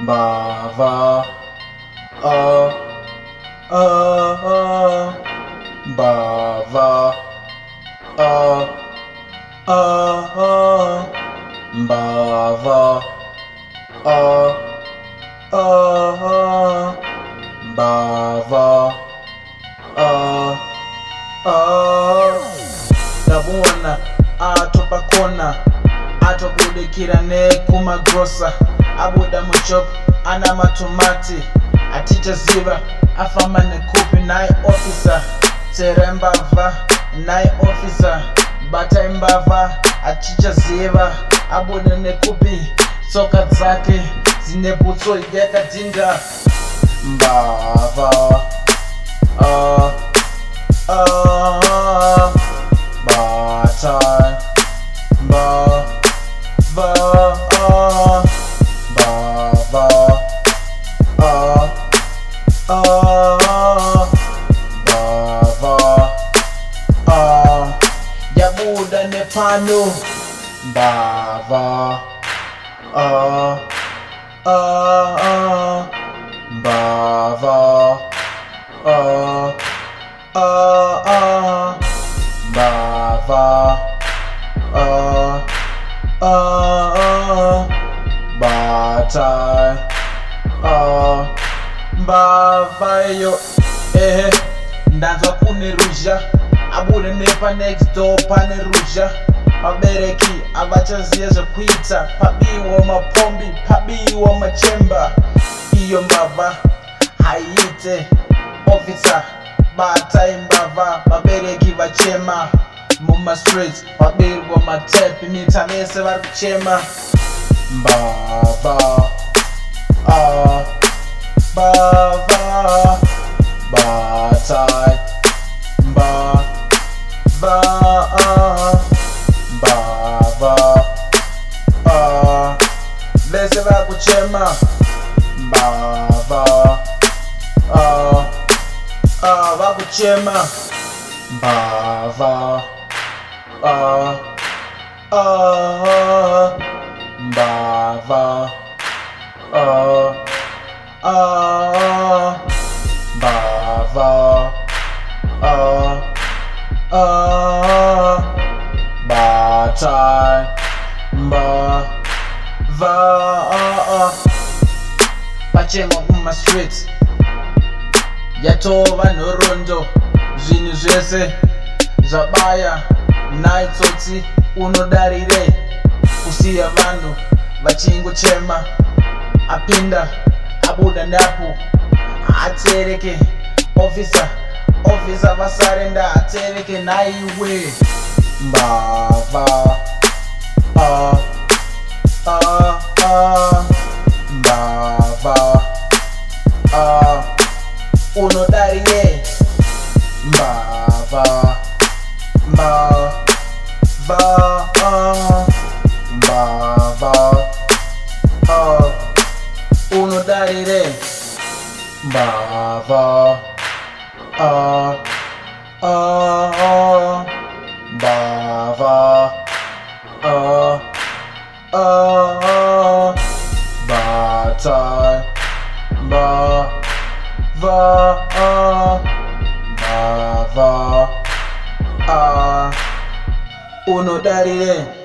Bava. Uh, uh, uh. Bava. Uh, uh, uh. Bava. Uh, uh, uh. Bava. Uh, uh. Ndabona atopakona atopudikira nekumagrosa abuda muchop ana matomati atichaziva afamba nekupi nai ofisa tserembavha nai ofisa batai mbavha atichaziva abuda nekupi tsoka dzake dzine butso yakadhinda mbavha uh, ah, uh, uh, ah, batai 보다 내 파노 바바 아아아 아, 바바 아아아 아, 바바 아아아 바탈 아 바바요 에헤 난사 보내루자 abude nepanext door pane ruzha vabereki avachaziva zvekuita pabiwa mapombi pabiwa machemba iyo mbavha haiite ofisa batai mbavha vabereki vachema mumastreet vabirwa matepi mita vese vari kuchema mbavha mbavha batai mbavha ba ba ba ah beseva kuchema ba ba ah ah vakuchema ba ba ah ah ba ba ah vai mbava pachengwa kuma street yatova nhorondo zvinhu zvese zvabaya naitsotsi unodarire kusiya vanhu vachingochema apinda abuda ndapo atereke ofisa ofisa vasarenda atereke naiwe mbava ba ah ah ba ba ah uno darie ba ba ba ba ah ba ba ah uno darie ba ba ah ah Ba bata ba va ba va uno daddy